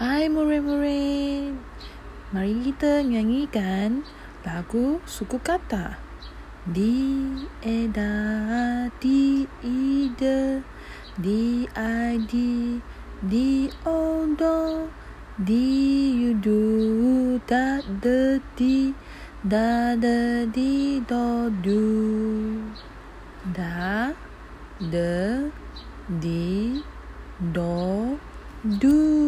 Hai murid-murid, mari kita nyanyikan lagu suku kata. Di eda di ide di adi di odo di yudu da de di da de di do du da de di do du.